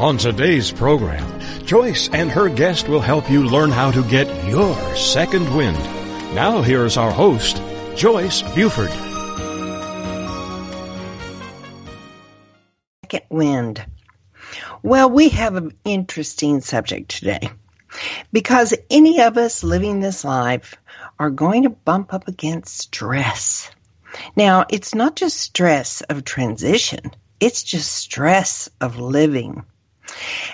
On today's program, Joyce and her guest will help you learn how to get your second wind. Now here's our host, Joyce Buford. second wind. Well, we have an interesting subject today because any of us living this life are going to bump up against stress. Now, it's not just stress of transition, it's just stress of living.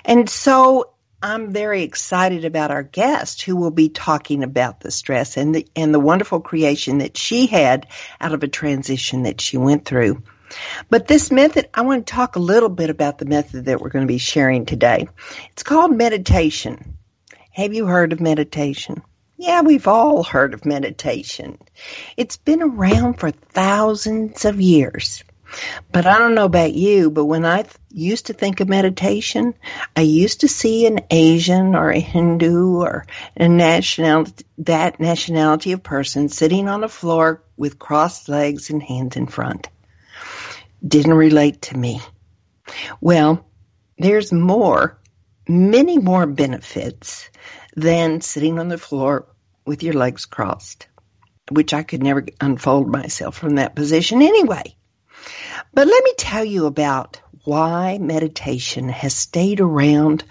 And so I'm very excited about our guest who will be talking about the stress and the, and the wonderful creation that she had out of a transition that she went through. But this method, I want to talk a little bit about the method that we're going to be sharing today. It's called meditation. Have you heard of meditation? Yeah, we've all heard of meditation. It's been around for thousands of years. But I don't know about you, but when I th- used to think of meditation, I used to see an Asian or a Hindu or a nationality, that nationality of person sitting on a floor with crossed legs and hands in front didn't relate to me. Well, there's more, many more benefits than sitting on the floor with your legs crossed, which I could never unfold myself from that position anyway. But let me tell you about why meditation has stayed around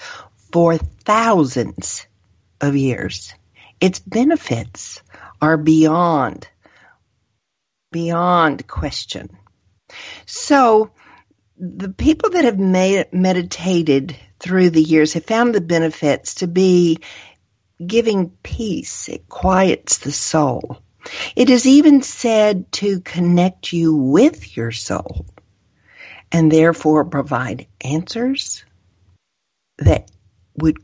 for thousands of years. Its benefits are beyond, beyond question. So the people that have meditated through the years have found the benefits to be giving peace. It quiets the soul. It is even said to connect you with your soul and therefore provide answers that would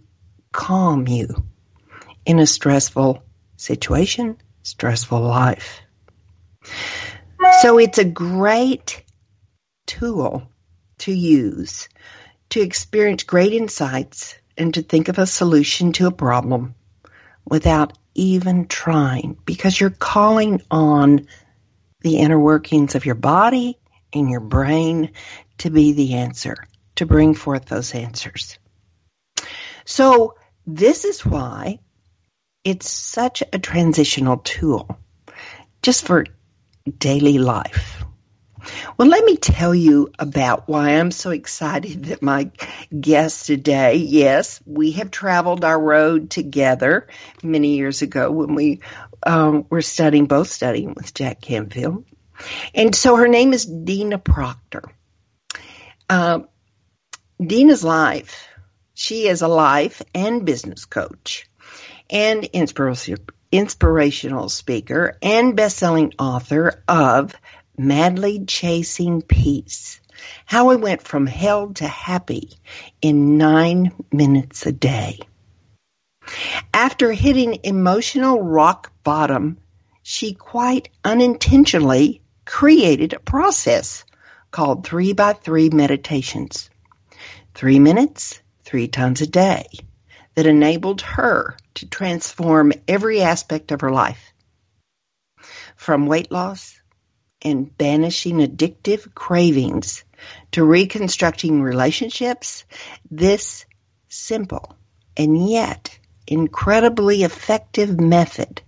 calm you in a stressful situation, stressful life. So it's a great tool to use to experience great insights and to think of a solution to a problem without even trying because you're calling on the inner workings of your body and your brain to be the answer, to bring forth those answers. So this is why it's such a transitional tool just for daily life. Well, let me tell you about why I'm so excited that my guest today, yes, we have traveled our road together many years ago when we um, were studying, both studying with Jack Canfield. And so her name is Dina Proctor. Uh, Dina's life, she is a life and business coach and inspirational speaker and best-selling author of Madly Chasing Peace. How I went from hell to happy in nine minutes a day. After hitting emotional rock bottom, she quite unintentionally created a process called 3 by 3 meditations. Three minutes, three times a day that enabled her to transform every aspect of her life. From weight loss and banishing addictive cravings to reconstructing relationships, this simple and yet incredibly effective method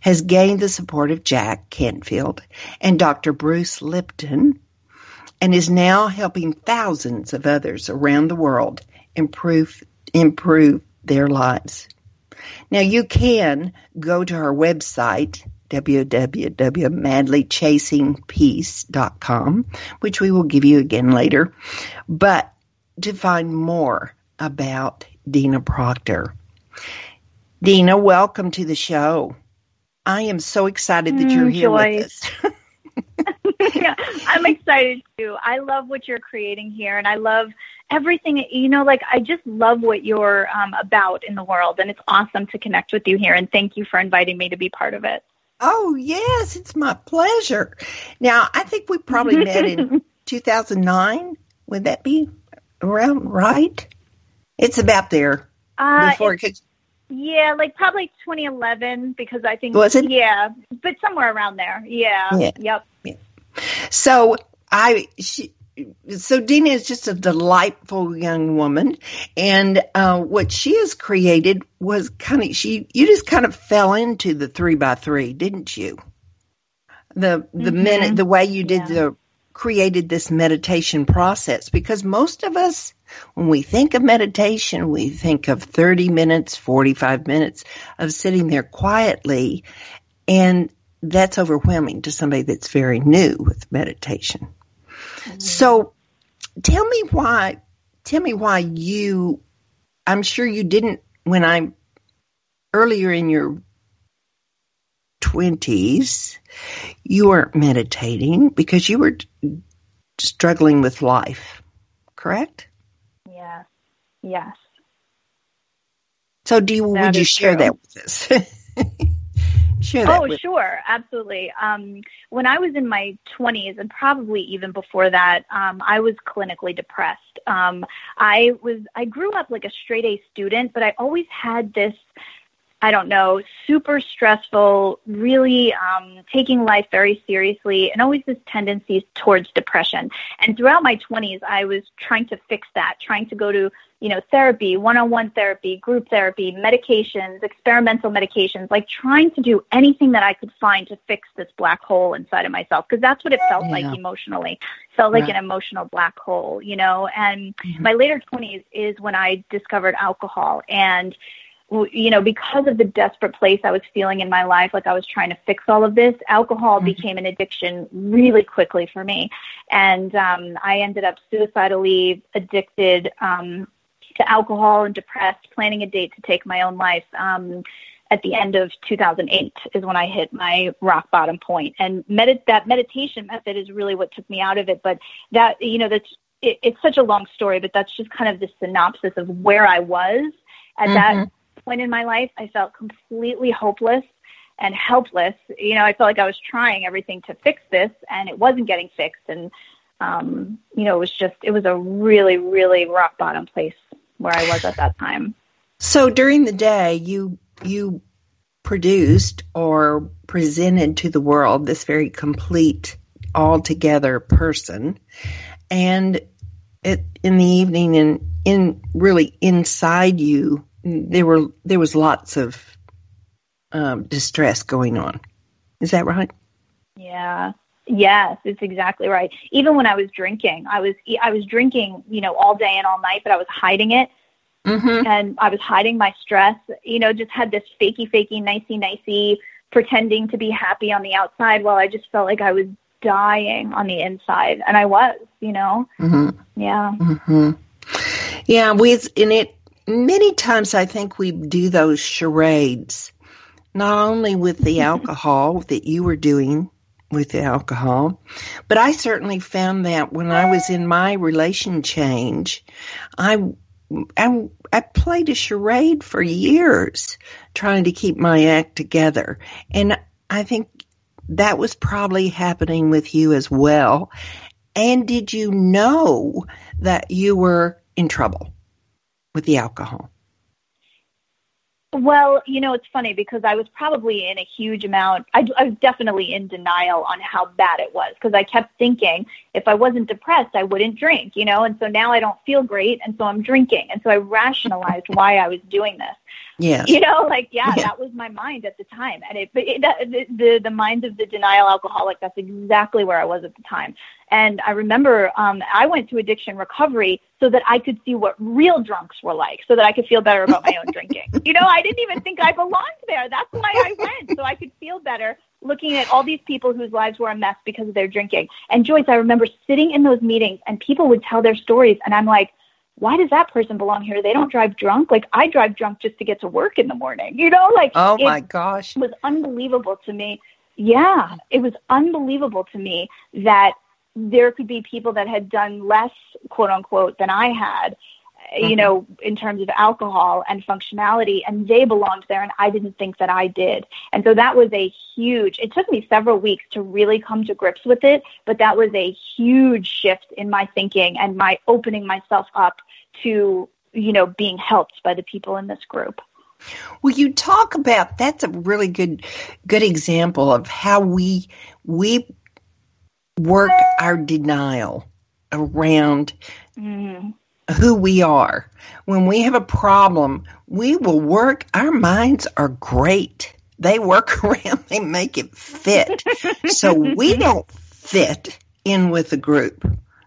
has gained the support of Jack Canfield and Dr. Bruce Lipton and is now helping thousands of others around the world improve improve their lives. Now you can go to our website, www.madlychasingpeace.com, which we will give you again later, but to find more about Dina Proctor. Dina, welcome to the show. I am so excited that you're Mm, here with us. yeah, I'm excited too. I love what you're creating here, and I love everything. You know, like I just love what you're um, about in the world, and it's awesome to connect with you here. And thank you for inviting me to be part of it. Oh, yes, it's my pleasure. Now, I think we probably met in 2009. Would that be around right? It's about there. Uh, Before it- it could, yeah, like probably 2011 because I think Was it? Yeah, but somewhere around there. Yeah. Yeah. Yep. so I, she, so Dina is just a delightful young woman, and uh, what she has created was kind of she. You just kind of fell into the three by three, didn't you? The the Mhm. minute the way you did Yeah. the created this meditation process because most of us when we think of meditation we think of 30 minutes 45 minutes of sitting there quietly and that's overwhelming to somebody that's very new with meditation. Mm-hmm. So tell me why tell me why you I'm sure you didn't when I earlier in your 20s you weren't meditating because you were struggling with life correct Yes. Yes. so do you That would you share true. that with us share that Oh, with sure, absolutely. Um, when I was in my 20s, and probably even before that, um, I was clinically depressed. Um, I was I grew up like a straight A student, but I always had this. I don't know, super stressful, really um, taking life very seriously, and always this tendency towards depression. And throughout my 20s, I was trying to fix that, trying to go to you know, therapy, one-on-one therapy, group therapy, medications, experimental medications, like trying to do anything that I could find to fix this black hole inside of myself because that's what it felt Yeah. like emotionally. Felt like Right. an emotional black hole, you know. And Mhm. my later 20s is when I discovered alcohol and you know, because of the desperate place I was feeling in my life, like I was trying to fix all of this, alcohol Mhm. became an addiction really quickly for me. And um, I ended up suicidally addicted um, to alcohol and depressed, planning a date to take my own life. Um, at the end of 2008 is when I hit my rock bottom point, and medit- that meditation method is really what took me out of it. But that you know that's it, it's such a long story, but that's just kind of the synopsis of where I was at that point in my life. I felt completely hopeless and helpless. You know, I felt like I was trying everything to fix this, and it wasn't getting fixed. And um, you know, it was just it was a really, really rock bottom place where I was at that time. So during the day, you you produced or presented to the world this very complete, altogether person, and it, in the evening and in really inside you, there were there was lots of um, distress going on. Is that right? Yeah. Yes, it's exactly right. Even when I was drinking, I was I was drinking, you know, all day and all night, but I was hiding it Mm-hmm. and I was hiding my stress. You know, just had this fakey, fakey, nicey, nicey, pretending to be happy on the outside while I just felt like I was dying on the inside, and I was. You know, Mm-hmm. yeah, hmm Yeah, we in it many times. I think we do those charades, not only with the alcohol that you were doing with the alcohol, but I certainly found that when I was in my relation change, I. I, I played a charade for years trying to keep my act together. And I think that was probably happening with you as well. And did you know that you were in trouble with the alcohol? Well, you know, it's funny because I was probably in a huge amount. I, I was definitely in denial on how bad it was because I kept thinking if I wasn't depressed, I wouldn't drink, you know, and so now I don't feel great, and so I'm drinking, and so I rationalized why I was doing this. Yes. You know, like yeah, Yeah. that was my mind at the time, and it, it that, the, the the mind of the denial alcoholic. That's exactly where I was at the time. And I remember um, I went to addiction recovery so that I could see what real drunks were like, so that I could feel better about my own drinking. You know, I didn't even think I belonged there. That's why I went, so I could feel better looking at all these people whose lives were a mess because of their drinking. And Joyce, I remember sitting in those meetings and people would tell their stories, and I'm like, why does that person belong here? They don't drive drunk. Like I drive drunk just to get to work in the morning. You know, like oh my gosh, it was unbelievable to me. Yeah, it was unbelievable to me that there could be people that had done less, quote unquote, than I had, mm-hmm. you know, in terms of alcohol and functionality, and they belonged there, and I didn't think that I did. And so that was a huge, it took me several weeks to really come to grips with it, but that was a huge shift in my thinking and my opening myself up to, you know, being helped by the people in this group. Well, you talk about that's a really good good example of how we we work our denial around mm. Who we are. When we have a problem, we will work our minds are great. They work around, they make it fit. so we don't fit in with the group.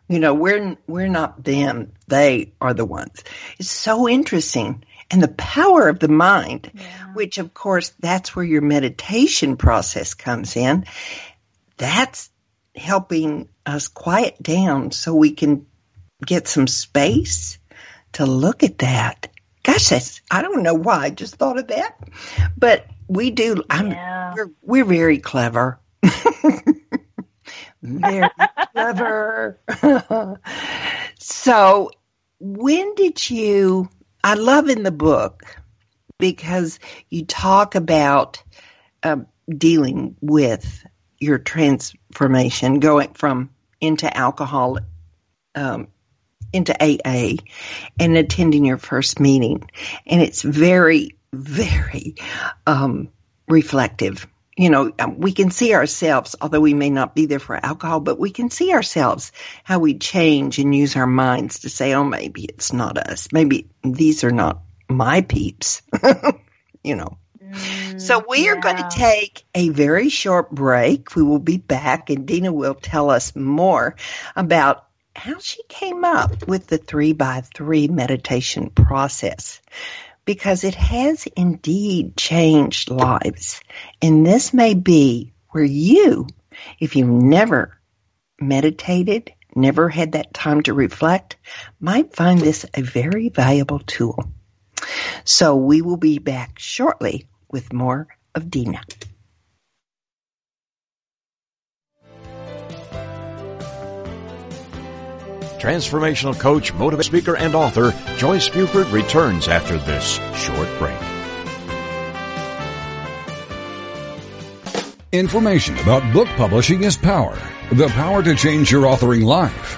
You know, we're we're not them. They are the ones. It's so interesting. And the power of the mind, yeah. which of course that's where your meditation process comes in. That's helping us quiet down so we can get some space to look at that. Gosh, that's, I don't know why I just thought of that, but we do. I'm, yeah. we're, we're very clever. Very clever. so, when did you? I love in the book because you talk about uh, dealing with your transformation, going from into alcohol, um, into AA, and attending your first meeting, and it's very, very um, reflective you know, um, we can see ourselves, although we may not be there for alcohol, but we can see ourselves how we change and use our minds to say, oh, maybe it's not us. Maybe these are not my peeps, you know. Mm, so we yeah. are going to take a very short break. We will be back and Dina will tell us more about how she came up with the three by three meditation process because it has indeed changed lives. And this may be where you, if you've never meditated, never had that time to reflect, might find this a very valuable tool. So we will be back shortly with more of Dina. Transformational coach, motivator, speaker, and author Joyce Buford returns after this short break. Information about book publishing is power. The power to change your authoring life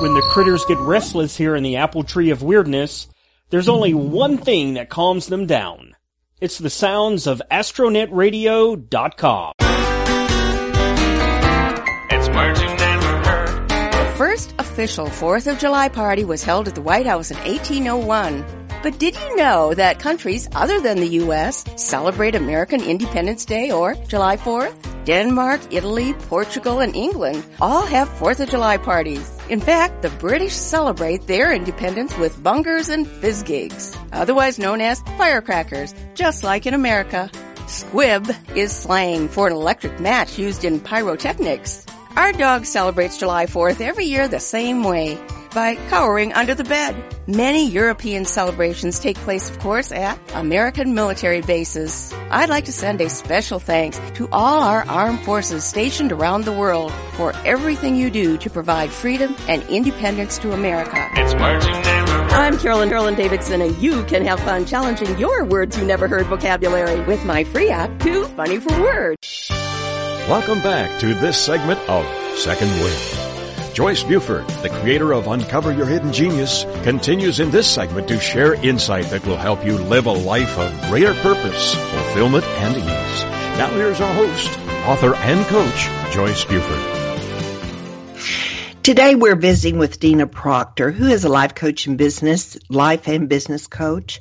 When the critters get restless here in the apple tree of weirdness, there's only one thing that calms them down. It's the sounds of astronetradio.com. It's words you never heard. The first official 4th of July party was held at the White House in 1801. But did you know that countries other than the U.S. celebrate American Independence Day or July 4th? Denmark, Italy, Portugal, and England all have 4th of July parties. In fact, the British celebrate their independence with bungers and fizzgigs, otherwise known as firecrackers, just like in America. Squib is slang for an electric match used in pyrotechnics. Our dog celebrates July 4th every year the same way by cowering under the bed. Many European celebrations take place, of course, at American military bases. I'd like to send a special thanks to all our armed forces stationed around the world for everything you do to provide freedom and independence to America. It's words you never heard. I'm Carolyn Carolyn Davidson, and you can have fun challenging your words you never heard vocabulary with my free app, Too Funny for Words. Welcome back to this segment of Second Wind. Joyce Buford, the creator of Uncover Your Hidden Genius, continues in this segment to share insight that will help you live a life of greater purpose, fulfillment, and ease. Now here's our host, author and coach, Joyce Buford. Today we're visiting with Dina Proctor, who is a life coach and business, life and business coach,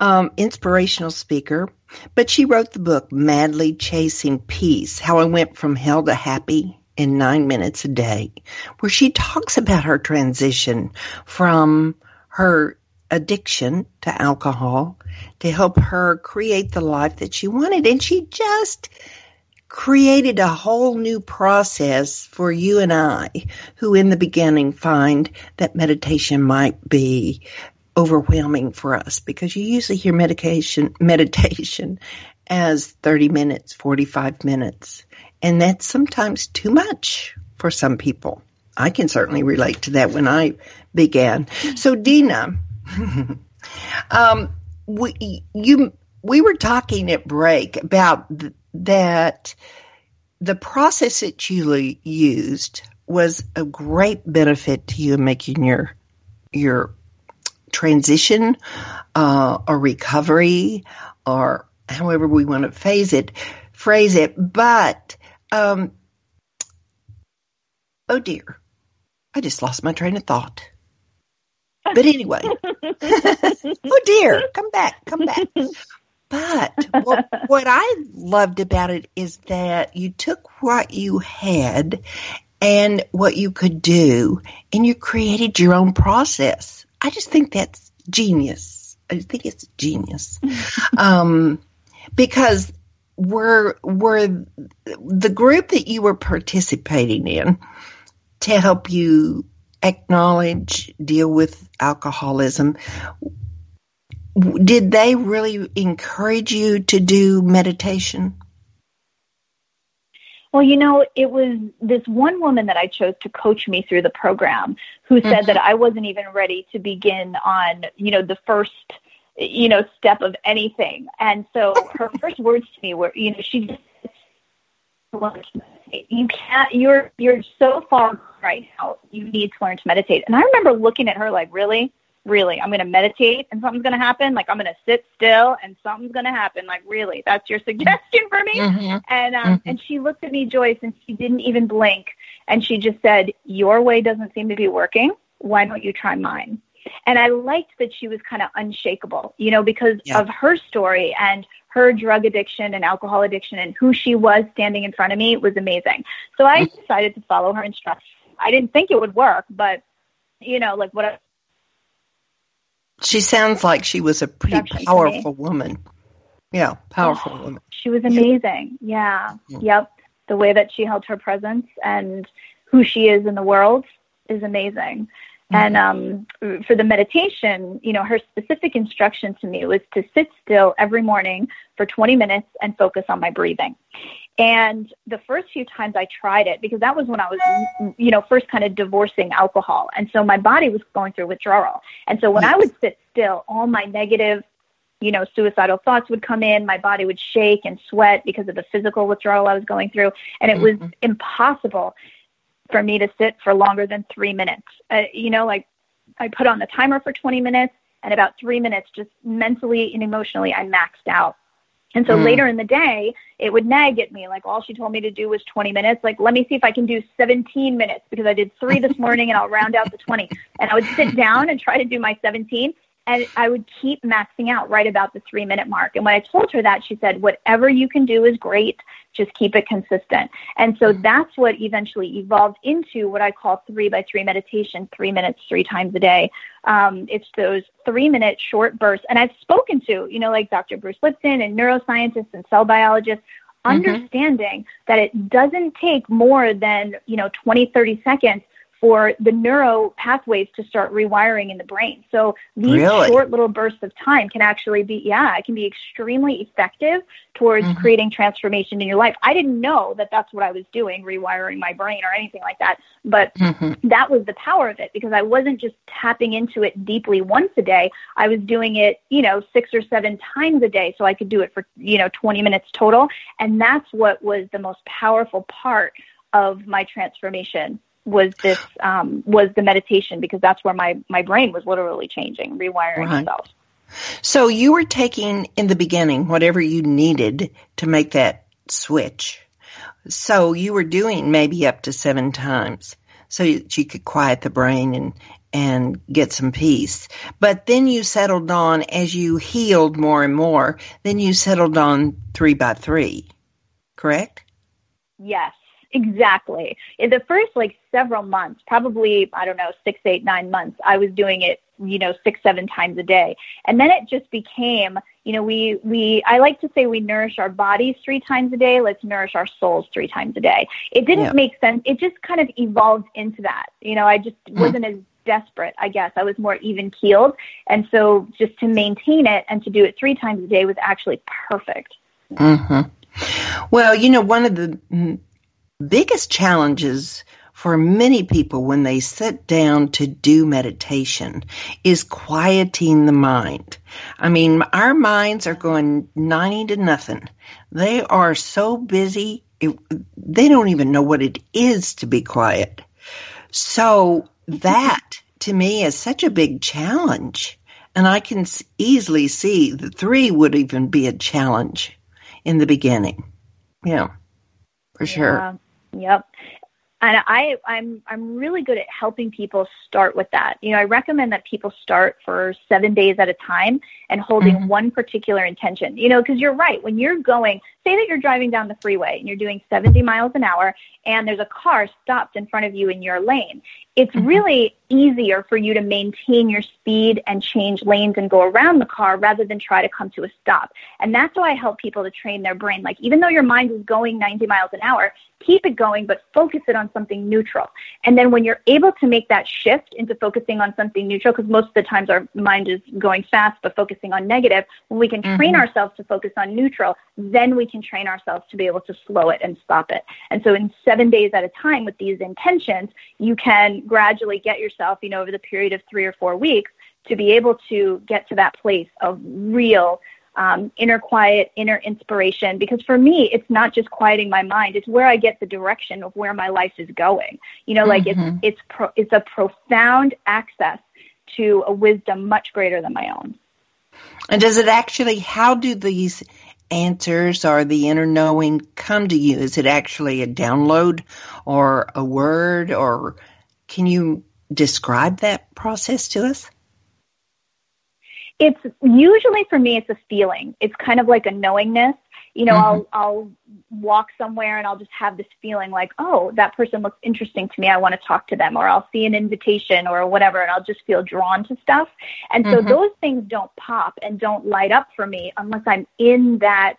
um, inspirational speaker, but she wrote the book Madly Chasing Peace, How I Went from Hell to Happy in Nine Minutes a Day, where she talks about her transition from her addiction to alcohol to help her create the life that she wanted. And she just created a whole new process for you and I, who in the beginning find that meditation might be overwhelming for us because you usually hear medication meditation as 30 minutes, 45 minutes, and that's sometimes too much for some people. I can certainly relate to that when I began. So Dina, um, we you we were talking at break about that the process that you used was a great benefit to you in making your your transition uh, or recovery or however we want to phase it phrase it but um, oh dear i just lost my train of thought but anyway oh dear come back come back but what, what I loved about it is that you took what you had and what you could do and you created your own process. I just think that's genius. I think it's genius. um, because we're, we're the group that you were participating in to help you acknowledge, deal with alcoholism did they really encourage you to do meditation? Well, you know, it was this one woman that I chose to coach me through the program who said mm-hmm. that I wasn't even ready to begin on, you know, the first, you know, step of anything. And so her first words to me were, you know, she just you can't you're you're so far right now. You need to learn to meditate. And i remember looking at her like really? Really? I'm going to meditate and something's going to happen? Like i'm going to sit still and something's going to happen? Like really? That's your suggestion for me? Mm-hmm. and um mm-hmm. and she looked at me joyce and she didn't even blink. And she just said your way doesn't seem to be working. Why don't you try mine and i liked that she was kind of unshakable you know because yeah. of her story and her drug addiction and alcohol addiction and who she was standing in front of me was amazing so i mm-hmm. decided to follow her instructions i didn't think it would work but you know like what I- she sounds like she was a pretty powerful woman. Yeah, powerful woman. She was amazing. Yeah. yeah. Yep. The way that she held her presence and who she is in the world is amazing. Mm-hmm. And um, for the meditation, you know, her specific instruction to me was to sit still every morning for 20 minutes and focus on my breathing. And the first few times I tried it, because that was when I was, you know, first kind of divorcing alcohol. And so my body was going through withdrawal. And so when yes. I would sit still, all my negative, you know, suicidal thoughts would come in. My body would shake and sweat because of the physical withdrawal I was going through. And it mm-hmm. was impossible for me to sit for longer than three minutes. Uh, you know, like I put on the timer for 20 minutes and about three minutes, just mentally and emotionally, I maxed out. And so mm. later in the day, it would nag at me like all she told me to do was 20 minutes. Like, let me see if I can do 17 minutes because I did three this morning and I'll round out the 20. And I would sit down and try to do my 17 and I would keep maxing out right about the three minute mark. And when I told her that, she said, whatever you can do is great. Just keep it consistent. And so that's what eventually evolved into what I call three by three meditation, three minutes, three times a day. Um, it's those three minute short bursts. And I've spoken to, you know, like Dr. Bruce Lipton and neuroscientists and cell biologists mm-hmm. understanding that it doesn't take more than, you know, 20, 30 seconds for the neuro pathways to start rewiring in the brain. So these Really? short little bursts of time can actually be, yeah, it can be extremely effective towards Mhm. creating transformation in your life. I didn't know that that's what I was doing, rewiring my brain or anything like that. But Mhm. that was the power of it because I wasn't just tapping into it deeply once a day. I was doing it, you know, six or seven times a day so I could do it for, you know, 20 minutes total. And that's what was the most powerful part of my transformation was this um, was the meditation because that's where my my brain was literally changing, rewiring Right. itself. So you were taking in the beginning whatever you needed to make that switch. So you were doing maybe up to seven times so that you could quiet the brain and and get some peace. But then you settled on as you healed more and more, then you settled on three by three. Correct? Yes, exactly. In the first like several months, probably I don't know, six, eight, nine months, I was doing it, you know, six, seven times a day. And then it just became, you know, we we I like to say we nourish our bodies three times a day, let's nourish our souls three times a day. It didn't Yeah. make sense. It just kind of evolved into that. You know, I just wasn't as desperate, I guess. I was more even keeled. And so just to maintain it and to do it three times a day was actually perfect. hmm Well, you know, one of the mm, biggest challenges for many people when they sit down to do meditation is quieting the mind. I mean, our minds are going 90 to nothing. They are so busy, it, they don't even know what it is to be quiet. So that to me is such a big challenge. And I can easily see the three would even be a challenge in the beginning. Yeah, for sure. Yep. And I, I'm, I'm really good at helping people start with that. You know, I recommend that people start for seven days at a time and holding Mhm. one particular intention. You know, because you're right. When you're going, say that you're driving down the freeway and you're doing 70 miles an hour, and there's a car stopped in front of you in your lane. It's Mhm. really easier for you to maintain your speed and change lanes and go around the car rather than try to come to a stop. And that's why I help people to train their brain. Like, even though your mind is going 90 miles an hour, keep it going, but focus it on something neutral. And then when you're able to make that shift into focusing on something neutral, because most of the times our mind is going fast but focusing on negative, when we can train Mhm. ourselves to focus on neutral, then we can train ourselves to be able to slow it and stop it. And so in seven days at a time with these intentions, you can gradually get yourself, you know, over the period of three or four weeks to be able to get to that place of real um, inner quiet, inner inspiration. Because for me, it's not just quieting my mind; it's where I get the direction of where my life is going. You know, like Mhm. it's it's pro- it's a profound access to a wisdom much greater than my own. And does it actually, how do these answers or the inner knowing come to you? Is it actually a download or a word or can you describe that process to us? It's usually for me it's a feeling it's kind of like a knowingness you know i'll i'll walk somewhere and i'll just have this feeling like oh that person looks interesting to me i want to talk to them or i'll see an invitation or whatever and i'll just feel drawn to stuff and so Mhm. those things don't pop and don't light up for me unless i'm in that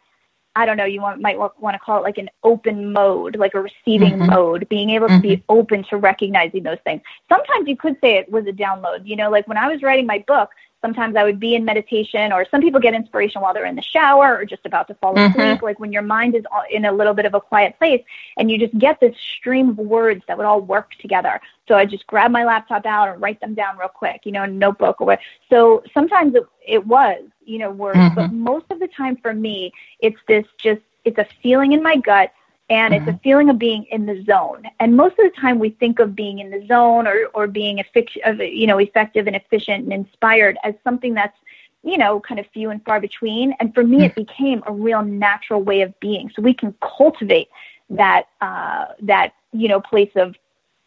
I don't know, you want, might want to call it like an open mode, like a receiving Mhm. mode, being able to be open to recognizing those things. Sometimes you could say it was a download. You know, like when I was writing my book, sometimes I would be in meditation, or some people get inspiration while they're in the shower or just about to fall Mhm. asleep, like when your mind is all- in a little bit of a quiet place, and you just get this stream of words that would all work together. So I just grab my laptop out and write them down real quick, you know, in a notebook or what. So sometimes it, it was, you know, words, but most of the time for me, it's this just, it's a feeling in my gut and it's a feeling of being in the zone. And most of the time, we think of being in the zone or or being effic- you know effective and efficient and inspired as something that's you know kind of few and far between. And for me, it became a real natural way of being. So we can cultivate that uh, that you know place of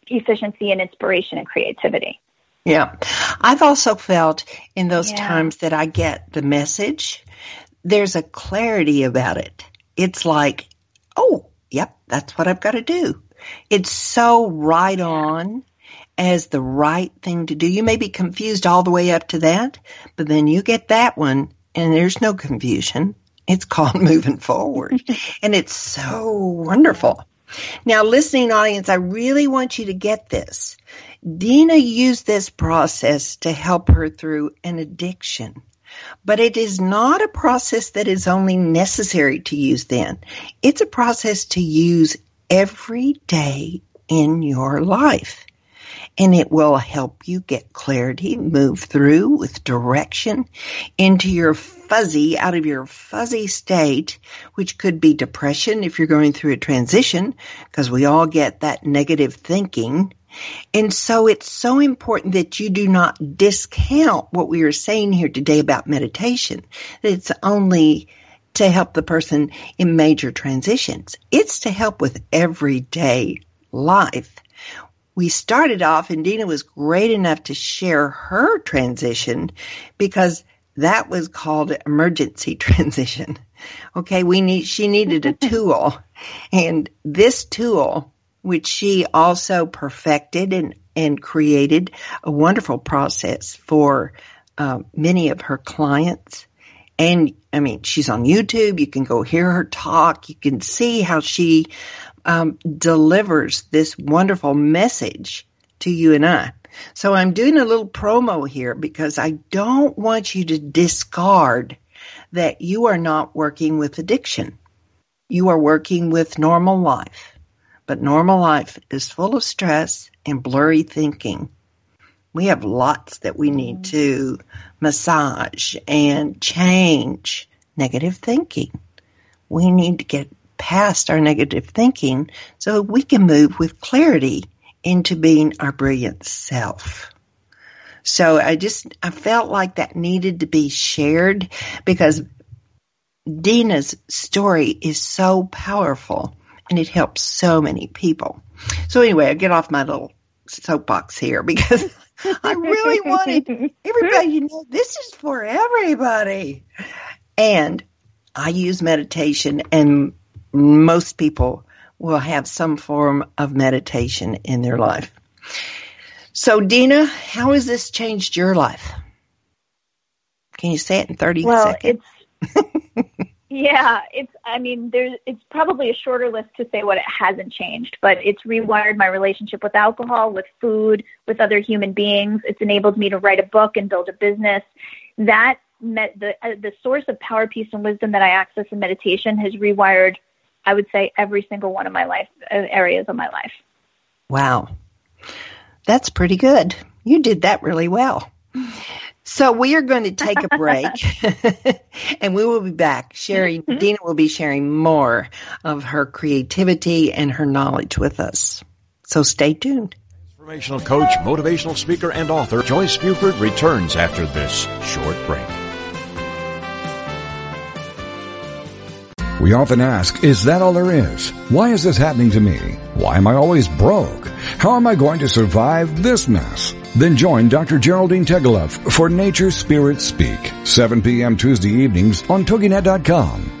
efficiency and inspiration and creativity. Yeah. I've also felt in those Yeah. times that I get the message, there's a clarity about it. It's like, oh, yep, that's what I've got to do. It's so right on as the right thing to do. You may be confused all the way up to that, but then you get that one and there's no confusion. It's called moving forward. and it's so wonderful. Now, listening audience, I really want you to get this. Dina used this process to help her through an addiction. But it is not a process that is only necessary to use then. It's a process to use every day in your life. And it will help you get clarity, move through with direction into your fuzzy, out of your fuzzy state, which could be depression if you're going through a transition, because we all get that negative thinking. And so it's so important that you do not discount what we are saying here today about meditation. It's only to help the person in major transitions. It's to help with everyday life. We started off and Dina was great enough to share her transition because that was called emergency transition. Okay, we need she needed a tool and this tool which she also perfected and and created a wonderful process for uh, many of her clients and I mean, she's on YouTube. You can go hear her talk. You can see how she um, delivers this wonderful message to you and I. So I'm doing a little promo here because I don't want you to discard that you are not working with addiction. You are working with normal life. But normal life is full of stress and blurry thinking. We have lots that we need mm. to massage and change negative thinking. We need to get past our negative thinking so we can move with clarity into being our brilliant self. So I just, I felt like that needed to be shared because Dina's story is so powerful and it helps so many people. So anyway, I get off my little soapbox here because I really wanted everybody to know this is for everybody. And I use meditation and most people will have some form of meditation in their life. So, Dina, how has this changed your life? Can you say it in 30 well, seconds? Yeah, it's, I mean, there's, it's probably a shorter list to say what it hasn't changed, but it's rewired my relationship with alcohol, with food, with other human beings. It's enabled me to write a book and build a business. That met the, uh, the source of power, peace, and wisdom that I access in meditation has rewired I would say every single one of my life uh, areas of my life. Wow. That's pretty good. You did that really well. So we are going to take a break and we will be back sharing, mm-hmm. Dina will be sharing more of her creativity and her knowledge with us. So stay tuned. Transformational coach, motivational speaker, and author Joyce Buford returns after this short break. We often ask, is that all there is? Why is this happening to me? Why am I always broke? How am I going to survive this mess? Then join Dr. Geraldine Tegeloff for Nature Spirit Speak, 7 p.m. Tuesday evenings on TogiNet.com.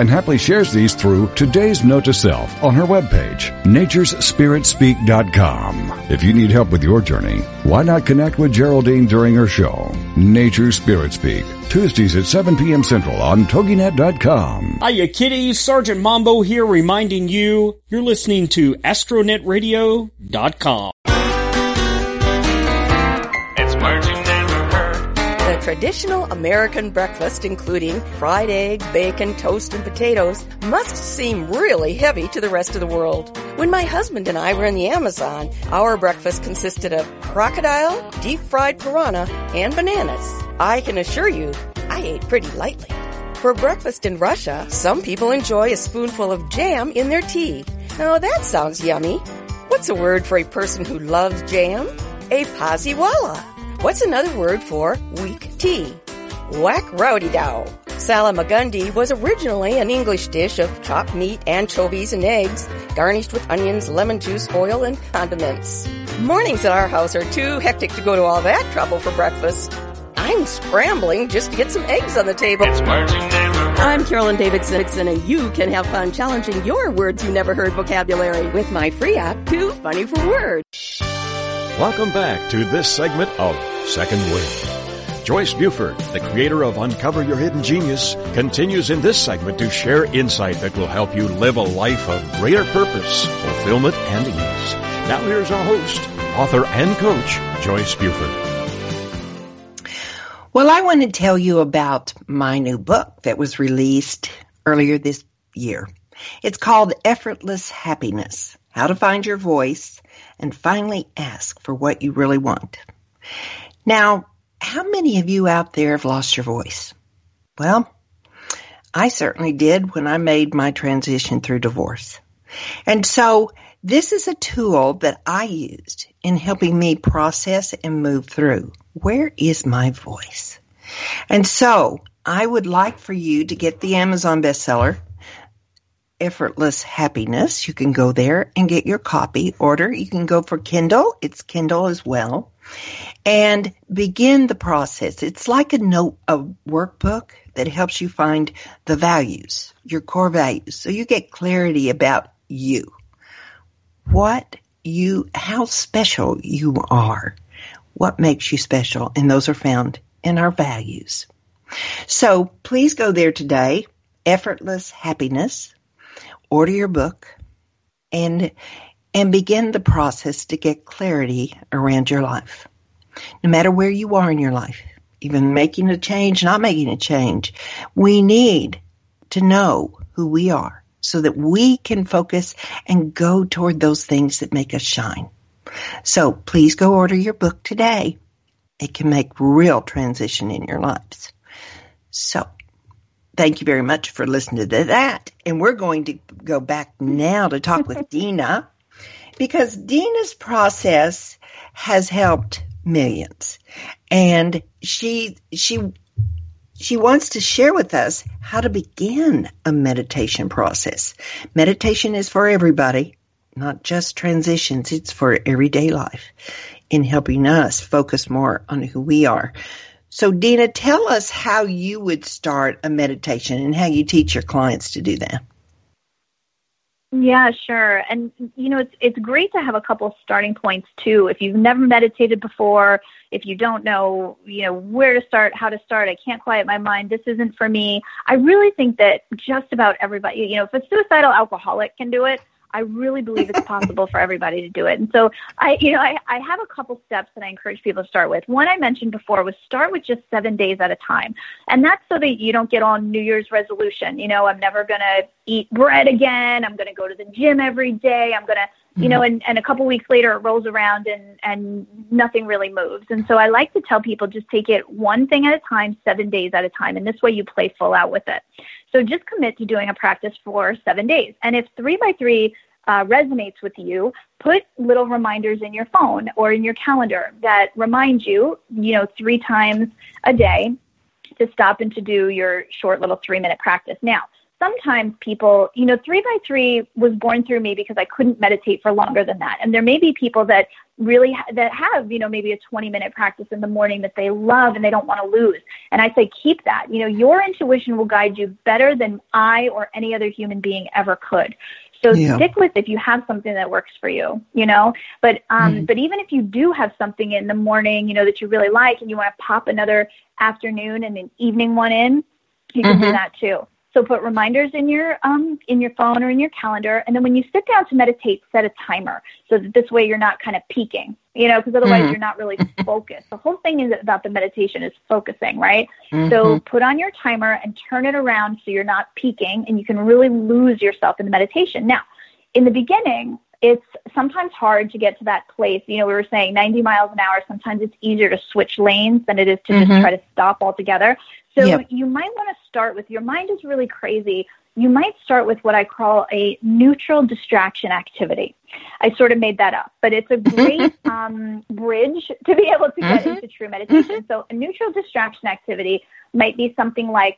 and happily shares these through today's note to self on her webpage, naturespiritspeak.com. If you need help with your journey, why not connect with Geraldine during her show, Nature Spirit Speak, Tuesdays at 7 p.m. Central on TogiNet.com. Hiya kitties, Sergeant Mambo here reminding you you're listening to AstroNetRadio.com. traditional American breakfast, including fried egg, bacon, toast, and potatoes, must seem really heavy to the rest of the world. When my husband and I were in the Amazon, our breakfast consisted of crocodile, deep fried piranha, and bananas. I can assure you, I ate pretty lightly. For breakfast in Russia, some people enjoy a spoonful of jam in their tea. Now that sounds yummy. What's a word for a person who loves jam? A poziwala. What's another word for weak tea? Whack rowdy dow. Salamagundi was originally an English dish of chopped meat, anchovies, and eggs, garnished with onions, lemon juice, oil, and condiments. Mornings at our house are too hectic to go to all that trouble for breakfast. I'm scrambling just to get some eggs on the table. It's words you never heard. I'm Carolyn Davidson, and you can have fun challenging your words you never heard vocabulary with my free app, Too Funny for Words. Welcome back to this segment of Second Wind. Joyce Buford, the creator of Uncover Your Hidden Genius, continues in this segment to share insight that will help you live a life of greater purpose, fulfillment, and ease. Now here's our host, author and coach, Joyce Buford. Well, I want to tell you about my new book that was released earlier this year. It's called Effortless Happiness How to Find Your Voice and Finally Ask for What You Really Want. Now, how many of you out there have lost your voice? Well, I certainly did when I made my transition through divorce. And so this is a tool that I used in helping me process and move through. Where is my voice? And so I would like for you to get the Amazon bestseller, Effortless Happiness. You can go there and get your copy order. You can go for Kindle. It's Kindle as well. And begin the process. It's like a note, a workbook that helps you find the values, your core values. So you get clarity about you. What you, how special you are. What makes you special. And those are found in our values. So please go there today. Effortless Happiness order your book and and begin the process to get clarity around your life. No matter where you are in your life, even making a change, not making a change, we need to know who we are so that we can focus and go toward those things that make us shine. So please go order your book today. It can make real transition in your lives. So thank you very much for listening to that. And we're going to go back now to talk with Dina because Dina's process has helped millions. And she, she, she wants to share with us how to begin a meditation process. Meditation is for everybody, not just transitions. It's for everyday life in helping us focus more on who we are. So, Dina, tell us how you would start a meditation and how you teach your clients to do that. Yeah, sure. And you know, it's it's great to have a couple starting points too. If you've never meditated before, if you don't know, you know, where to start, how to start, I can't quiet my mind, this isn't for me. I really think that just about everybody, you know, if a suicidal alcoholic can do it, I really believe it's possible for everybody to do it. And so I, you know, I, I have a couple steps that I encourage people to start with. One I mentioned before was start with just seven days at a time. And that's so that you don't get on New Year's resolution. You know, I'm never going to eat bread again. I'm going to go to the gym every day. I'm going to, you know, mm-hmm. and, and a couple weeks later it rolls around and, and nothing really moves. And so I like to tell people just take it one thing at a time, seven days at a time. And this way you play full out with it. So just commit to doing a practice for seven days. And if three by three uh, resonates with you, put little reminders in your phone or in your calendar that remind you, you know, three times a day to stop and to do your short little three minute practice. Now, sometimes people, you know, three by three was born through me because I couldn't meditate for longer than that. And there may be people that really ha- that have, you know, maybe a 20 minute practice in the morning that they love and they don't want to lose. And I say keep that. You know, your intuition will guide you better than I or any other human being ever could. So Yeah. stick with if you have something that works for you, you know. But um, Mhm. but even if you do have something in the morning, you know, that you really like, and you want to pop another afternoon and an evening one in, you can do Mhm. that too. So put reminders in your um in your phone or in your calendar, and then when you sit down to meditate, set a timer so that this way you're not kind of peeking, you know, because otherwise Mhm. you're not really focused. The whole thing is about the meditation is focusing, right? So Mhm. put on your timer and turn it around so you're not peeking and you can really lose yourself in the meditation. Now, in the beginning, it's sometimes hard to get to that place. You know, we were saying 90 miles an hour. Sometimes it's easier to switch lanes than it is to Mhm. just try to stop altogether. So Yep. you might want to start with your mind is really crazy. You might start with what I call a neutral distraction activity. I sort of made that up, but it's a great um, bridge to be able to get Mhm. into true meditation. So a neutral distraction activity might be something like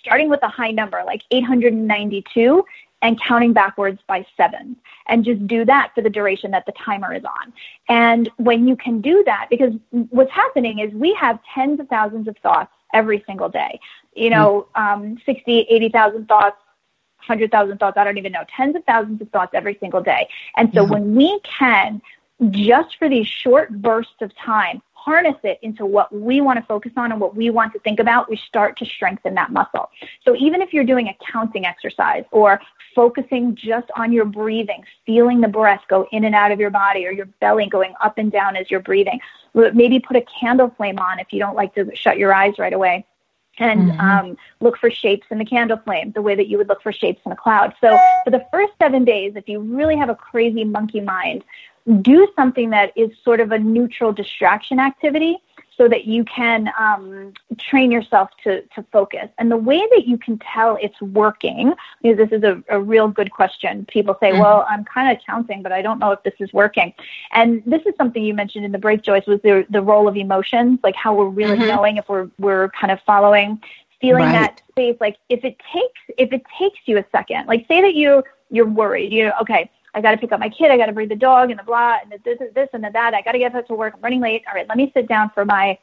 starting with a high number like 892 and counting backwards by seven and just do that for the duration that the timer is on. And when you can do that, because what's happening is we have tens of thousands of thoughts every single day, you know, um, 60, 80,000 thoughts, 100,000 thoughts, I don't even know, tens of thousands of thoughts every single day. And so when we can, just for these short bursts of time, harness it into what we want to focus on and what we want to think about, we start to strengthen that muscle. So even if you're doing a counting exercise or focusing just on your breathing, feeling the breath go in and out of your body or your belly going up and down as you're breathing, maybe put a candle flame on if you don't like to shut your eyes right away and mm-hmm. um, look for shapes in the candle flame the way that you would look for shapes in a cloud. So for the first seven days, if you really have a crazy monkey mind, do something that is sort of a neutral distraction activity so that you can um, train yourself to, to focus. And the way that you can tell it's working, because this is a, a real good question. People say, mm-hmm. well, I'm kind of counting, but I don't know if this is working. And this is something you mentioned in the break, Joyce, was the, the role of emotions, like how we're really mm-hmm. knowing if we're, we're kind of following, feeling right. that space. Like if it takes, if it takes you a second, like say that you, you're worried, you know, okay, I got to pick up my kid. I got to bring the dog and the blah and the this, and this and the that. I got to get back to work. I'm running late. All right, let me sit down for my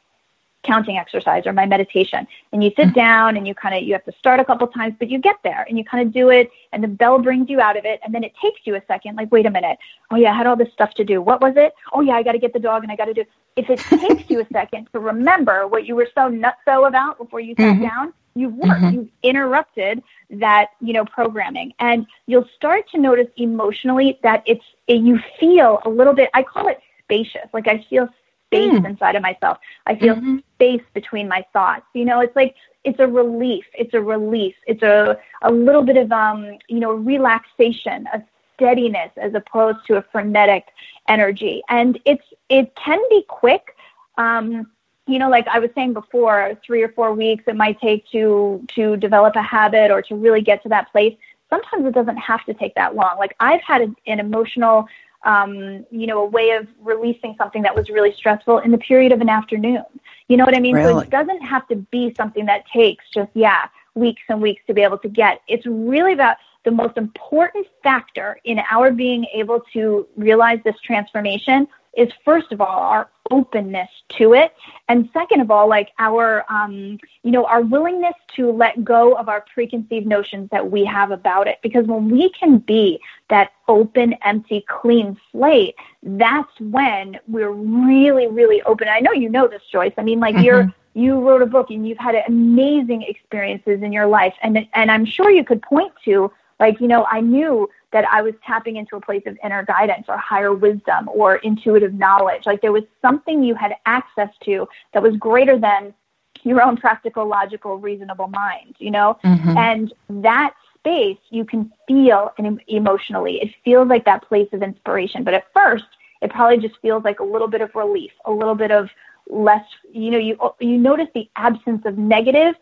counting exercise or my meditation. And you sit mm-hmm. down and you kind of you have to start a couple times, but you get there and you kind of do it and the bell brings you out of it and then it takes you a second like wait a minute. Oh yeah, I had all this stuff to do. What was it? Oh yeah, I got to get the dog and I got to do if it takes you a second to remember what you were so nutso about before you sat mm-hmm. down, you've worked. Mm-hmm. You've interrupted that, you know, programming. And you'll start to notice emotionally that it's you feel a little bit I call it spacious. Like I feel space mm. inside of myself. I feel mm-hmm. space between my thoughts. You know, it's like it's a relief. It's a release. It's a a little bit of um, you know, relaxation, a steadiness as opposed to a frenetic energy. And it's it can be quick. Um, you know, like I was saying before, three or four weeks it might take to to develop a habit or to really get to that place. Sometimes it doesn't have to take that long. Like I've had an, an emotional um, you know, a way of releasing something that was really stressful in the period of an afternoon. You know what I mean? Really? So it doesn't have to be something that takes just, yeah, weeks and weeks to be able to get. It's really about the most important factor in our being able to realize this transformation is first of all our openness to it. And second of all like our um, you know our willingness to let go of our preconceived notions that we have about it. Because when we can be that open empty clean slate that's when we're really really open. I know you know this joyce. I mean like mm-hmm. you're you wrote a book and you've had amazing experiences in your life. And and i'm sure you could point to like you know i knew that I was tapping into a place of inner guidance or higher wisdom or intuitive knowledge. Like there was something you had access to that was greater than your own practical, logical, reasonable mind, you know? Mm-hmm. And that space you can feel emotionally. It feels like that place of inspiration. But at first, it probably just feels like a little bit of relief, a little bit of less, you know, you, you notice the absence of negative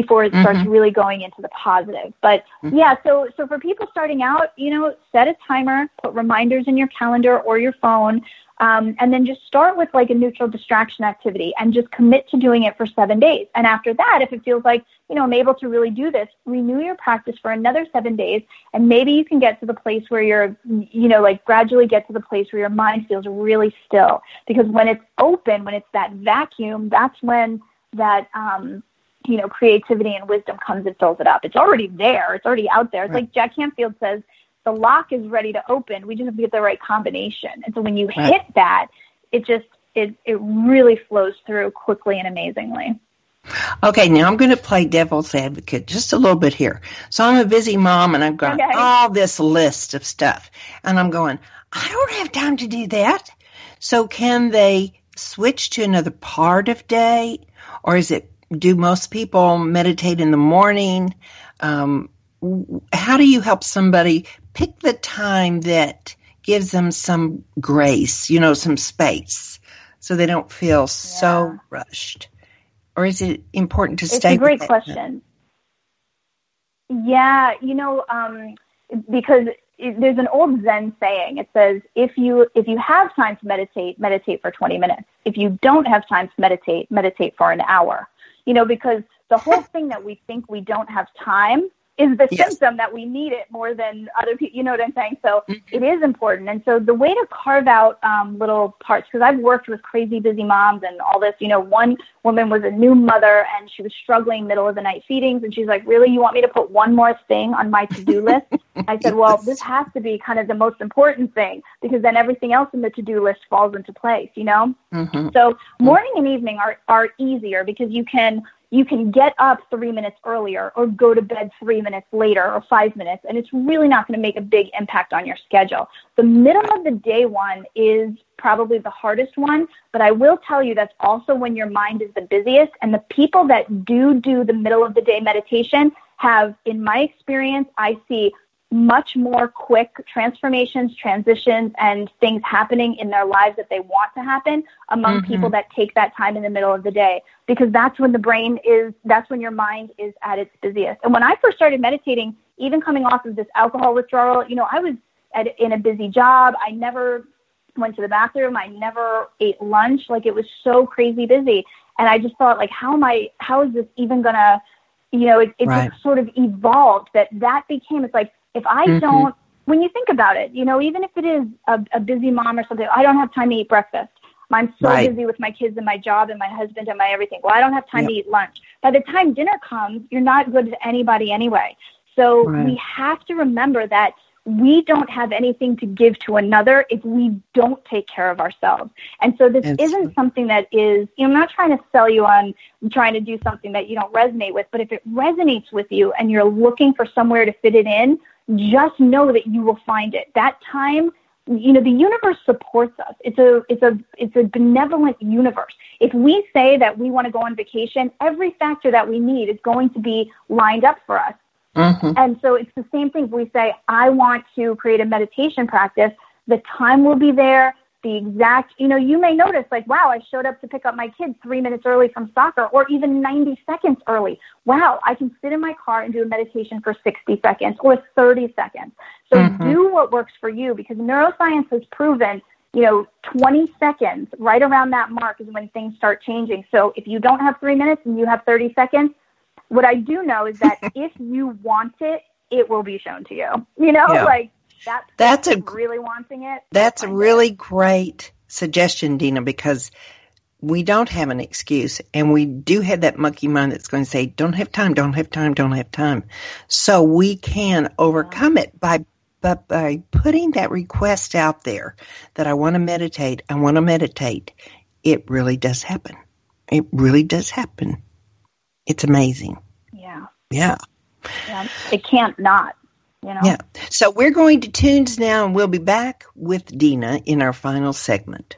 before it starts mm-hmm. really going into the positive. But mm-hmm. yeah, so so for people starting out, you know, set a timer, put reminders in your calendar or your phone, um, and then just start with like a neutral distraction activity and just commit to doing it for seven days. And after that, if it feels like you know I'm able to really do this, renew your practice for another seven days, and maybe you can get to the place where you're, you know, like gradually get to the place where your mind feels really still. Because when it's open, when it's that vacuum, that's when that um, you know, creativity and wisdom comes and fills it up. It's already there. It's already out there. It's right. like Jack Canfield says, the lock is ready to open. We just have to get the right combination. And so when you right. hit that, it just it it really flows through quickly and amazingly. Okay, now I'm going to play devil's advocate just a little bit here. So I'm a busy mom and I've got okay. all this list of stuff. And I'm going, I don't have time to do that. So can they switch to another part of day? Or is it do most people meditate in the morning? Um, how do you help somebody pick the time that gives them some grace, you know, some space, so they don't feel yeah. so rushed? Or is it important to it's stay? It's a great question. Yeah, you know, um, because it, there's an old Zen saying. It says, if you if you have time to meditate, meditate for 20 minutes. If you don't have time to meditate, meditate for an hour you know, because the whole thing that we think we don't have time is the Yes. symptom that we need it more than other people. You know what I'm saying? So Mhm. it is important. And so the way to carve out um, little parts, because I've worked with crazy busy moms and all this. You know, one woman was a new mother and she was struggling middle of the night feedings, and she's like, "Really, you want me to put one more thing on my to do list?" I said, "Well, this has to be kind of the most important thing because then everything else in the to do list falls into place." You know. Mhm. So morning and evening are, are easier because you can you can get up three minutes earlier or go to bed three minutes later or five minutes, and it's really not going to make a big impact on your schedule. The middle of the day one is probably the hardest one, but I will tell you that's also when your mind is the busiest. And the people that do do the middle of the day meditation have, in my experience, I see much more quick transformations, transitions, and things happening in their lives that they want to happen among Mhm. people that take that time in the middle of the day. Because that's when the brain is, that's when your mind is at its busiest. And when I first started meditating, even coming off of this alcohol withdrawal, you know, I was at, in a busy job. I never went to the bathroom. I never ate lunch. Like it was so crazy busy. And I just thought, like, how am I, how is this even going to, you know, it, it Right. just sort of evolved that that became, it's like, if I Mhm. don't, when you think about it, you know, even if it is a, a busy mom or something, I don't have time to eat breakfast. I'm so Right. busy with my kids and my job and my husband and my everything. Well, I don't have time Yep. to eat lunch. By the time dinner comes, you're not good to anybody anyway. So Right. we have to remember that we don't have anything to give to another if we don't take care of ourselves. And so this That's isn't something that is, you know, I'm not trying to sell you on trying to do something that you don't resonate with, but if it resonates with you and you're looking for somewhere to fit it in, just know that you will find it. That time you know the universe supports us. It's a it's a it's a benevolent universe. If we say that we want to go on vacation every factor that we need is going to be lined up for us. Mhm. and so it's the same thing. If we say i want to create a meditation practice the time will be there the exact you know you may notice like wow i showed up to pick up my kids three minutes early from soccer or even 90 seconds early wow i can sit in my car and do a meditation for 60 seconds or 30 seconds so Mhm. do what works for you because neuroscience has proven you know 20 seconds right around that mark is when things start changing so if you don't have three minutes and you have 30 seconds what i do know is that if you want it it will be shown to you you know Yeah. like that That's a really wanting it That's a find it. really great suggestion, Dina, because we don't have an excuse and we do have that monkey mind that's going to say, don't have time, don't have time, don't have time. So we can overcome it by, but by putting that request out there that I want to meditate, I want to meditate. It really does happen. It really does happen. It's amazing. yeah Yeah. yeah it can't not you know Yeah. So we're going to tunes now and we'll be back with Dina in our final segment.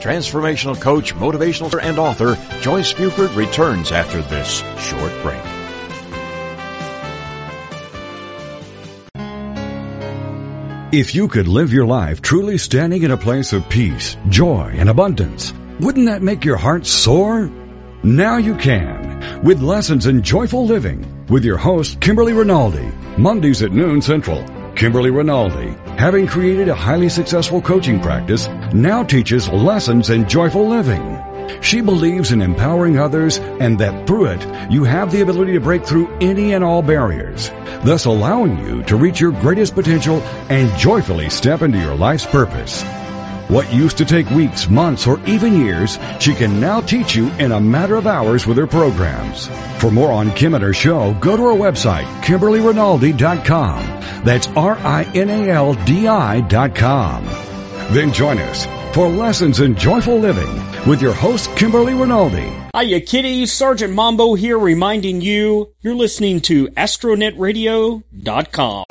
Transformational coach, motivational and author Joyce Buford returns after this short break. If you could live your life truly standing in a place of peace, joy, and abundance, wouldn't that make your heart soar? Now you can, with lessons in joyful living, with your host, Kimberly Rinaldi, Mondays at noon central. Kimberly Rinaldi, having created a highly successful coaching practice, now teaches lessons in joyful living. She believes in empowering others and that through it, you have the ability to break through any and all barriers, thus allowing you to reach your greatest potential and joyfully step into your life's purpose. What used to take weeks, months, or even years, she can now teach you in a matter of hours with her programs. For more on Kim and her show, go to her website, KimberlyRinaldi.com. That's R-I-N-A-L-D-I dot com. Then join us for Lessons in Joyful Living with your host, Kimberly Rinaldi. Hiya kitties, Sergeant Mambo here reminding you you're listening to astronetradio.com.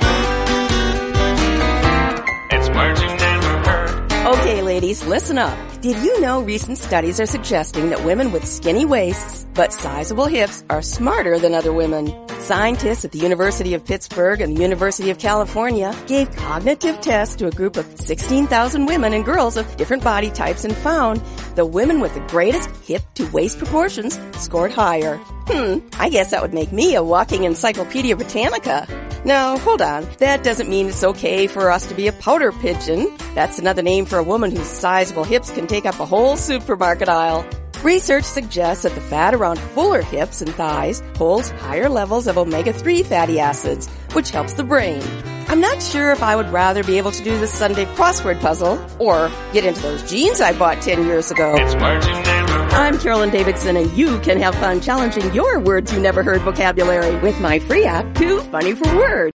ladies, listen up. Did you know recent studies are suggesting that women with skinny waists but sizable hips are smarter than other women? Scientists at the University of Pittsburgh and the University of California gave cognitive tests to a group of 16,000 women and girls of different body types and found the women with the greatest hip to waist proportions scored higher. Hmm, I guess that would make me a walking Encyclopedia Britannica. Now, hold on. That doesn't mean it's okay for us to be a powder pigeon. That's another name for a woman whose sizable hips can take up a whole supermarket aisle. Research suggests that the fat around fuller hips and thighs holds higher levels of omega-3 fatty acids, which helps the brain. I'm not sure if I would rather be able to do the Sunday crossword puzzle or get into those jeans I bought 10 years ago. It's words you. I'm Carolyn Davidson and you can have fun challenging your words you never heard vocabulary with my free app, Too Funny for Words.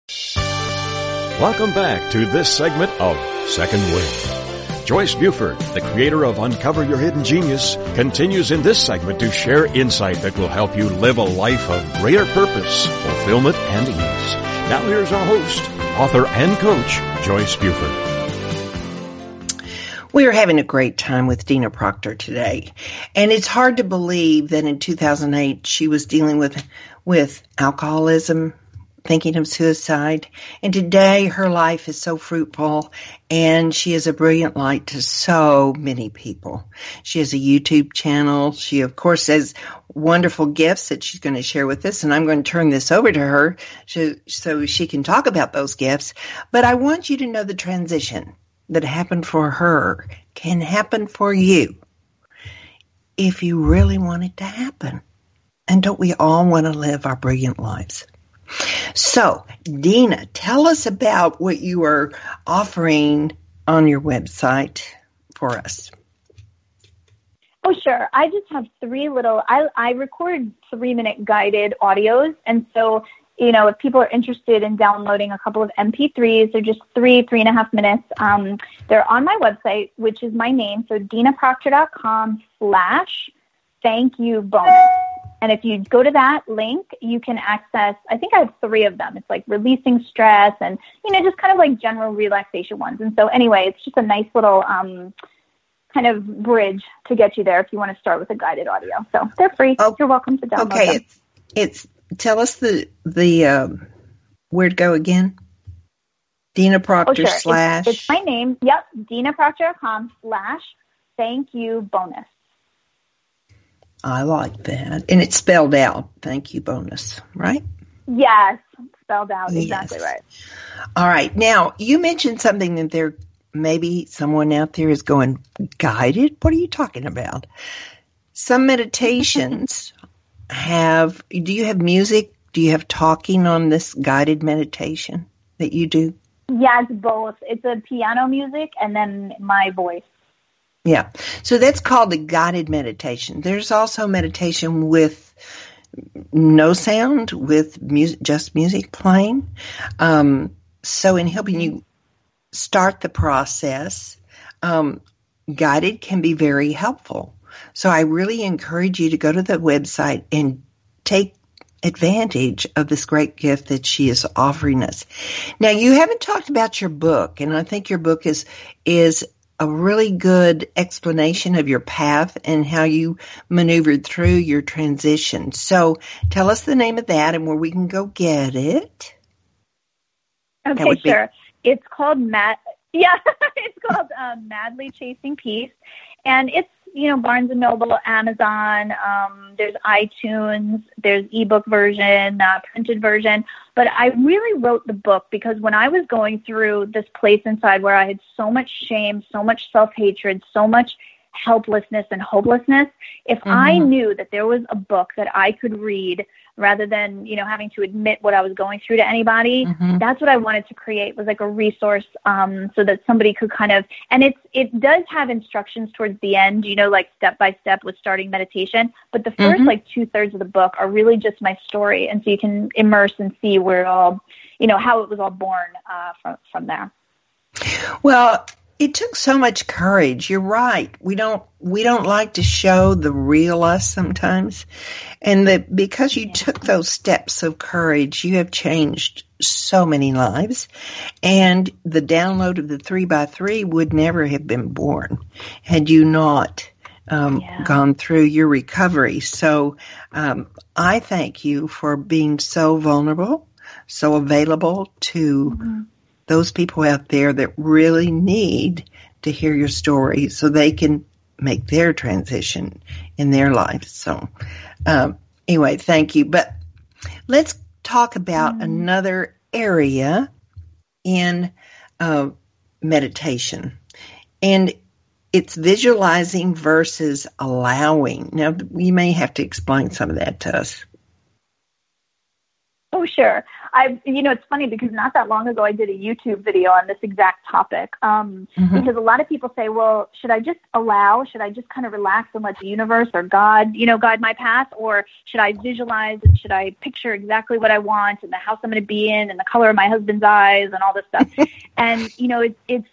Welcome back to this segment of Second Wind. Joyce Buford, the creator of Uncover Your Hidden Genius, continues in this segment to share insight that will help you live a life of greater purpose, fulfillment, and ease. Now here's our host, author and coach, Joyce Buford. We are having a great time with Dina Proctor today. And it's hard to believe that in 2008 she was dealing with with alcoholism, thinking of suicide. And today her life is so fruitful and she is a brilliant light to so many people. She has a YouTube channel. She of course has wonderful gifts that she's going to share with us and I'm going to turn this over to her so, she can talk about those gifts. But I want you to know the transition that happened for her can happen for you if you really want it to happen. And don't we all want to live our brilliant lives? So, Dina, tell us about what you are offering on your website for us. Oh, sure. I just have three little, I, I record three minute guided audios. And so, you know, if people are interested in downloading a couple of MP3s, they're just three, three and a half minutes. Um, they're on my website, which is my name. So, dinaproctor.com slash thank you bonus. And if you go to that link, you can access, I think I have three of them. It's like releasing stress and, you know, just kind of like general relaxation ones. And so anyway, it's just a nice little, um, kind of bridge to get you there if you want to start with a guided audio. So they're free. Oh, You're welcome to download Okay, them. it's, it's tell us the the um, where to go again. Dina Oh, Proctor sure. It's- slash. It's, my name. Yep. DinaProctor.com slash thank you bonus. I like that, and it's spelled out. Thank you, bonus. Right. Yes. Spelled out. Exactly Yes. right. All right. Now you mentioned something that there maybe someone out there is going guided. What are you talking about? Some meditations have. Do you have music? Do you have talking on this guided meditation that you do? Yes, both. It's a piano music and then my voice. Yeah. So that's called a guided meditation. There's also meditation with no sound, with music, just music playing. Um, so in helping you start the process, um, guided can be very helpful. So I really encourage you to go to the website and take advantage of this great gift that she is offering us. Now you haven't talked about your book, and I think your book is is a really good explanation of your path and how you maneuvered through your transition. So tell us the name of that and where we can go get it. Okay, be- sure. It's called Mad. Yeah, it's called um, Madly Chasing Peace, and it's you know Barnes and Noble, Amazon. Um, there's iTunes. There's ebook version, uh, printed version. But I really wrote the book because when I was going through this place inside where I had so much shame, so much self hatred, so much helplessness and hopelessness, if I Mhm. knew that there was a book that I could read rather than you know having to admit what I was going through to anybody, Mhm. that's what I wanted to create was like a resource um, so that somebody could kind of and it's it does have instructions towards the end, you know, like step by step with starting meditation. But the 1st Mhm. like two thirds of the book are really just my story, and so you can immerse and see where it all, you know, how it was all born uh, from from there. Well, it took so much courage. You're right. We don't we don't like to show the real us sometimes. And that because you took those steps of courage, you have changed so many lives. And the download of the three by three would never have been born had you not um, Yeah. gone through your recovery. So um, I thank you for being so vulnerable, so available to those people out there that really need to hear your story so they can make their transition in their lives. So, um, anyway, thank you. But let's talk about another area in uh, meditation. And it's visualizing versus allowing. Now, you may have to explain some of that to us. Oh, sure. I, you know, it's funny because not that long ago I did a YouTube video on this exact topic. Um, Mhm. Because a lot of people say, well, should I just allow? Should I just kind of relax and let the universe or God, you know, guide my path? Or should I visualize and should I picture exactly what I want and the house I'm going to be in and the color of my husband's eyes and all this stuff? and, you know, it, it's,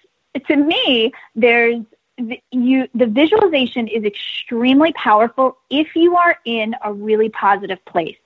to me, there's, the- you the visualization is extremely powerful if you are in a really positive place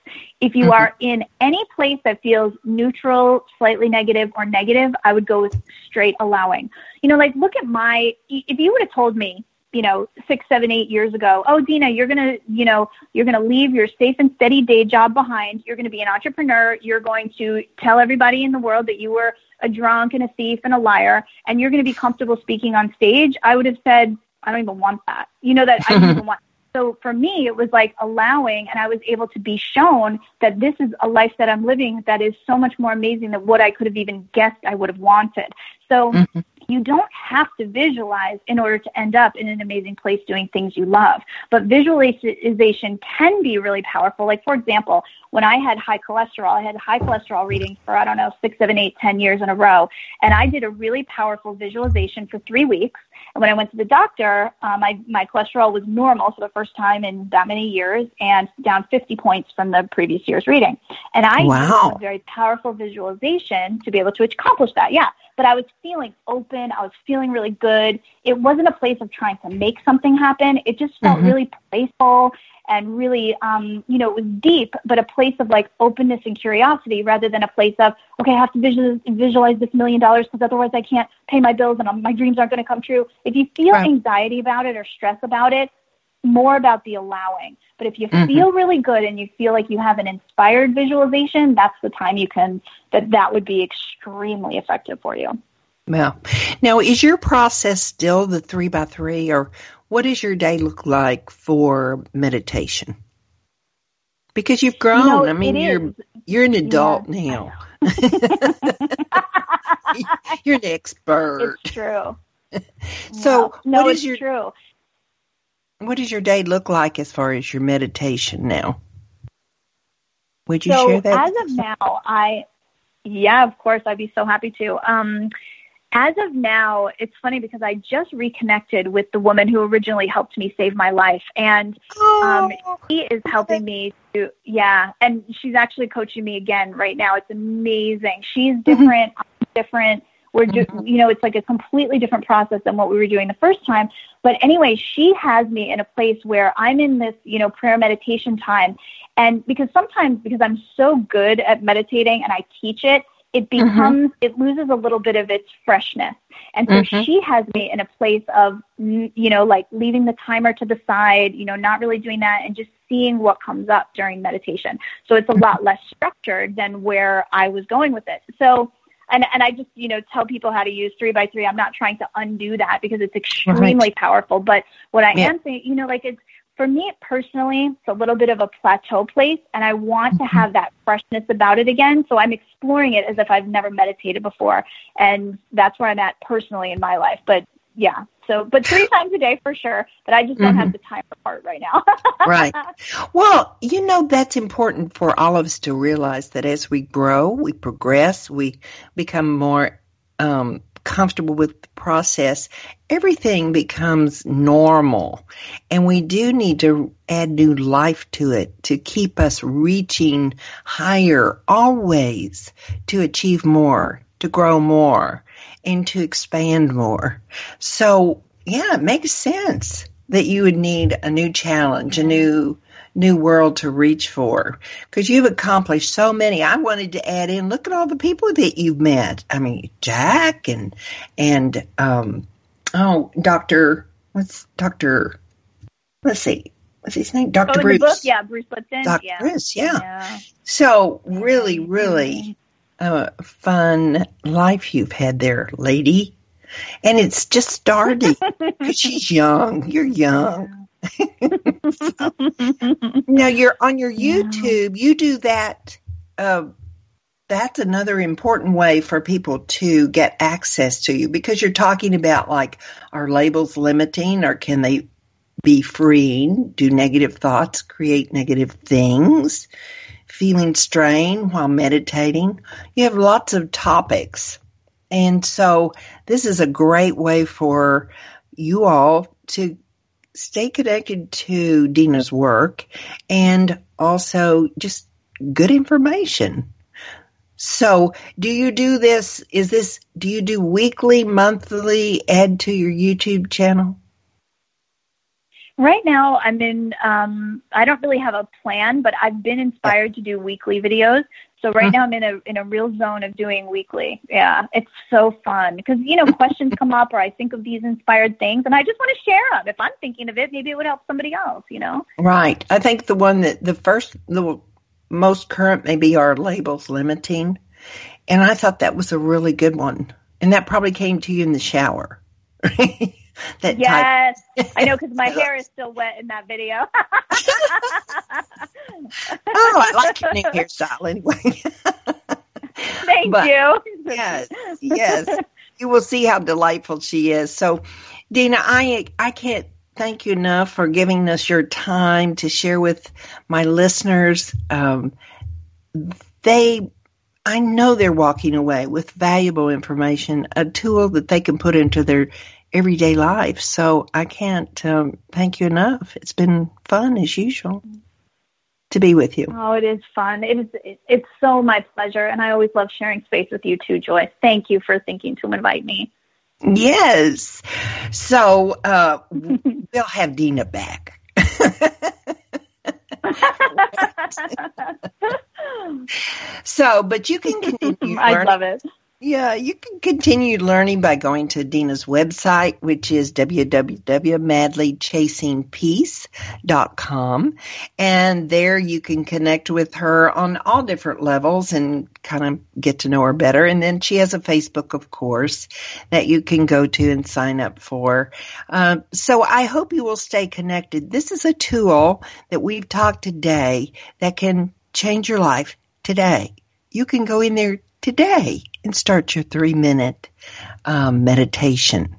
if you Mhm. are in any place that feels neutral slightly negative or negative i would go with straight allowing you know like look at my if you would have told me you know six seven eight years ago oh dina you're gonna you know you're gonna leave your safe and steady day job behind you're gonna be an entrepreneur you're going to tell everybody in the world that you were a drunk and a thief and a liar and you're going to be comfortable speaking on stage, I would have said, I don't even want that. You know, that I don't even want. So for me, it was like allowing, and I was able to be shown that this is a life that I'm living that is so much more amazing than what I could have even guessed I would have wanted. So Mhm. You don't have to visualize in order to end up in an amazing place doing things you love. But visualization can be really powerful. Like, for example, when I had high cholesterol, I had high cholesterol readings for, I don't know, six, seven, eight, ten years in a row. And I did a really powerful visualization for three weeks. And when I went to the doctor, uh, my, my cholesterol was normal for the first time in that many years and down 50 points from the previous year's reading. And I Wow. used a very powerful visualization to be able to accomplish that. Yeah. But I was feeling open. I was feeling really good. It wasn't a place of trying to make something happen. It just felt Mhm. really playful and really, um, you know, it was deep, but a place of like openness and curiosity rather than a place of, okay, I have to visualize, visualize this million dollars because otherwise I can't pay my bills and my dreams aren't going to come true. If you feel Right. anxiety about it or stress about it, more about the allowing. But if you Mhm. feel really good and you feel like you have an inspired visualization, that's the time you can, that that would be extremely effective for you. Well, now is your process still the three by three, or what does your day look like for meditation? Because you've grown. You know, I mean, you're is. you're an adult Yeah, now. you're an expert. it's true. So, no, no what it's your true. what does your day look like as far as your meditation now? Would you so share that? as of now, I yeah, of course, I'd be so happy to. Um, as of now, it's funny because I just reconnected with the woman who originally helped me save my life, and um, oh, she is helping me to yeah, and she's actually coaching me again right now. It's amazing. She's different. I'm different. We're do, you know, it's like a completely different process than what we were doing the first time. But anyway, she has me in a place where I'm in this, you know, prayer meditation time. And because sometimes because I'm so good at meditating and I teach it, it becomes it loses a little bit of its freshness. And so Mhm. she has me in a place of you know, like leaving the timer to the side, you know, not really doing that and just seeing what comes up during meditation. So it's a lot less structured than where I was going with it. So and and I just you know tell people how to use three by three. I'm not trying to undo that because it's extremely powerful. But what I Yeah. am saying, you know, like it's for me personally, it's a little bit of a plateau place, and I want to have that freshness about it again. So I'm exploring it as if I've never meditated before, and that's where I'm at personally in my life. But yeah, so but three times a day for sure. But I just don't have the time for part right now. Right. Well, you know, that's important for all of us to realize that as we grow, we progress, we become more um, comfortable with the process, everything becomes normal. And we do need to add new life to it to keep us reaching higher always to achieve more, to grow more, and to expand more. So, yeah, it makes sense that you would need a new challenge, a new new world to reach for because you've accomplished so many. I wanted to add in look at all the people that you've met. I mean, Jack and and um oh, Dr. what's Dr. let's see. What's his name? Dr. Oh, Bruce. book, yeah, Bruce Lipton. Dr. Yeah. Bruce, yeah. yeah. So, really, really uh, fun life you've had there, lady. And it's just starting because she's young. You're young. Now, you're on your. YouTube. You do that uh, that's another important way for people to get access to you because you're talking about like are labels limiting or can they be freeing? Do negative thoughts create negative things? Feeling strain while meditating? You have lots of topics. And so this is a great way for you all to stay connected to Dina's work and also just good information. So, do you do this? Is this, do you do weekly, monthly, add to your YouTube channel? Right now, I'm in, um, I don't really have a plan, but I've been inspired to do weekly videos. So right now I'm in a in a real zone of doing weekly. Yeah, it's so fun because you know questions come up or I think of these inspired things and I just want to share them. If I'm thinking of it, maybe it would help somebody else. You know. Right. I think the one that the first the most current maybe are labels limiting, and I thought that was a really good one, and that probably came to you in the shower. that yes, I know because my hair is still wet in that video. oh, I like your new hairstyle anyway. Thank but, you. yes, yes. You will see how delightful she is. So, Dina, I I can't thank you enough for giving us your time to share with my listeners. Um, they I know they're walking away with valuable information, a tool that they can put into their everyday life. So I can't um, thank you enough. It's been fun as usual to be with you. Oh, it is fun. It is. It's so my pleasure, and I always love sharing space with you too, Joyce. Thank you for thinking to invite me. Yes. So uh, we'll have Dina back. so, but you can continue. I love it. Yeah, you can continue learning by going to Dina's website, which is www.madlychasingpeace.com. And there you can connect with her on all different levels and kind of get to know her better. And then she has a Facebook, of course, that you can go to and sign up for. Uh, so I hope you will stay connected. This is a tool that we've talked today that can change your life today. You can go in there today and start your three minute um, meditation.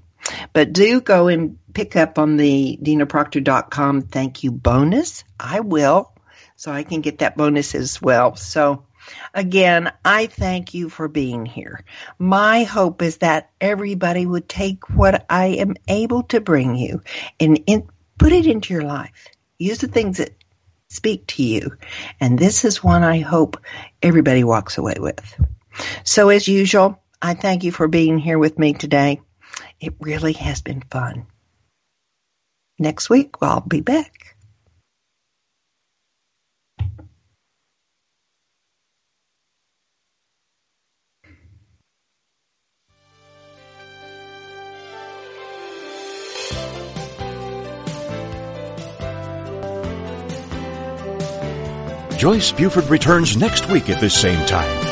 But do go and pick up on the dinaproctor.com thank you bonus. I will, so I can get that bonus as well. So again, I thank you for being here. My hope is that everybody would take what I am able to bring you and in, put it into your life. Use the things that speak to you. And this is one I hope everybody walks away with. So, as usual, I thank you for being here with me today. It really has been fun. Next week, I'll be back. Joyce Buford returns next week at this same time